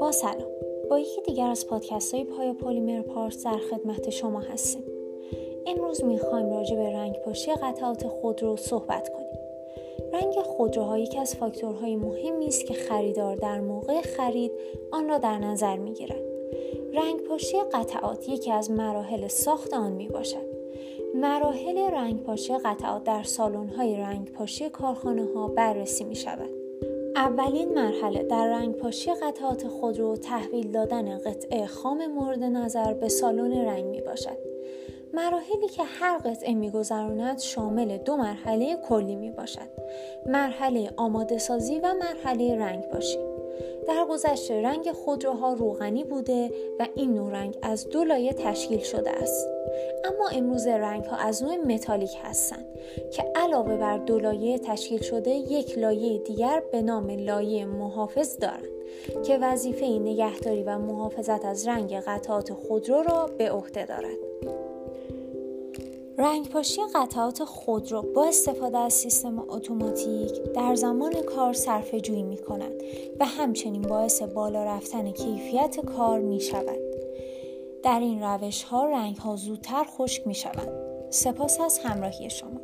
با سلام. با یکی دیگر از پادکست های پای پلیمر پارس در خدمت شما هستیم. امروز می‌خوایم راجع به رنگ پاشی قطعات خودرو صحبت کنیم. رنگ خودروها یکی از فاکتورهای مهمی است که خریدار در موقع خرید آن را در نظر می‌گیرد. رنگ پاشی قطعات یکی از مراحل ساخت آن می باشد. مراحل رنگ پاشی قطعات در سالن های رنگ پاشی کارخانه ها بررسی می شود. اولین مرحله در رنگ پاشی قطعات خودرو تحویل دادن قطعه خام مورد نظر به سالن رنگ می باشد. مراحلی که هر قطعه میگذراند شامل دو مرحله کلی می باشد. مرحله آماده سازی و مرحله رنگ پاشی. در گذشته رنگ خودروها روغنی بوده و این نوع رنگ از دو لایه تشکیل شده است. اما امروز رنگ ها از نوع متالیک هستند که علاوه بر دو لایه تشکیل شده یک لایه دیگر به نام لایه محافظ دارند که وظیفه نگهداری و محافظت از رنگ قطعات خودرو را به عهده دارد. رنگ پاشی قطعات خودرو با استفاده از سیستم اتوماتیک در زمان کار صرفه جویی می کند و همچنین باعث بالا رفتن کیفیت کار می شود. در این روش ها رنگ ها زودتر خشک می شوند. سپاس از همراهی شما.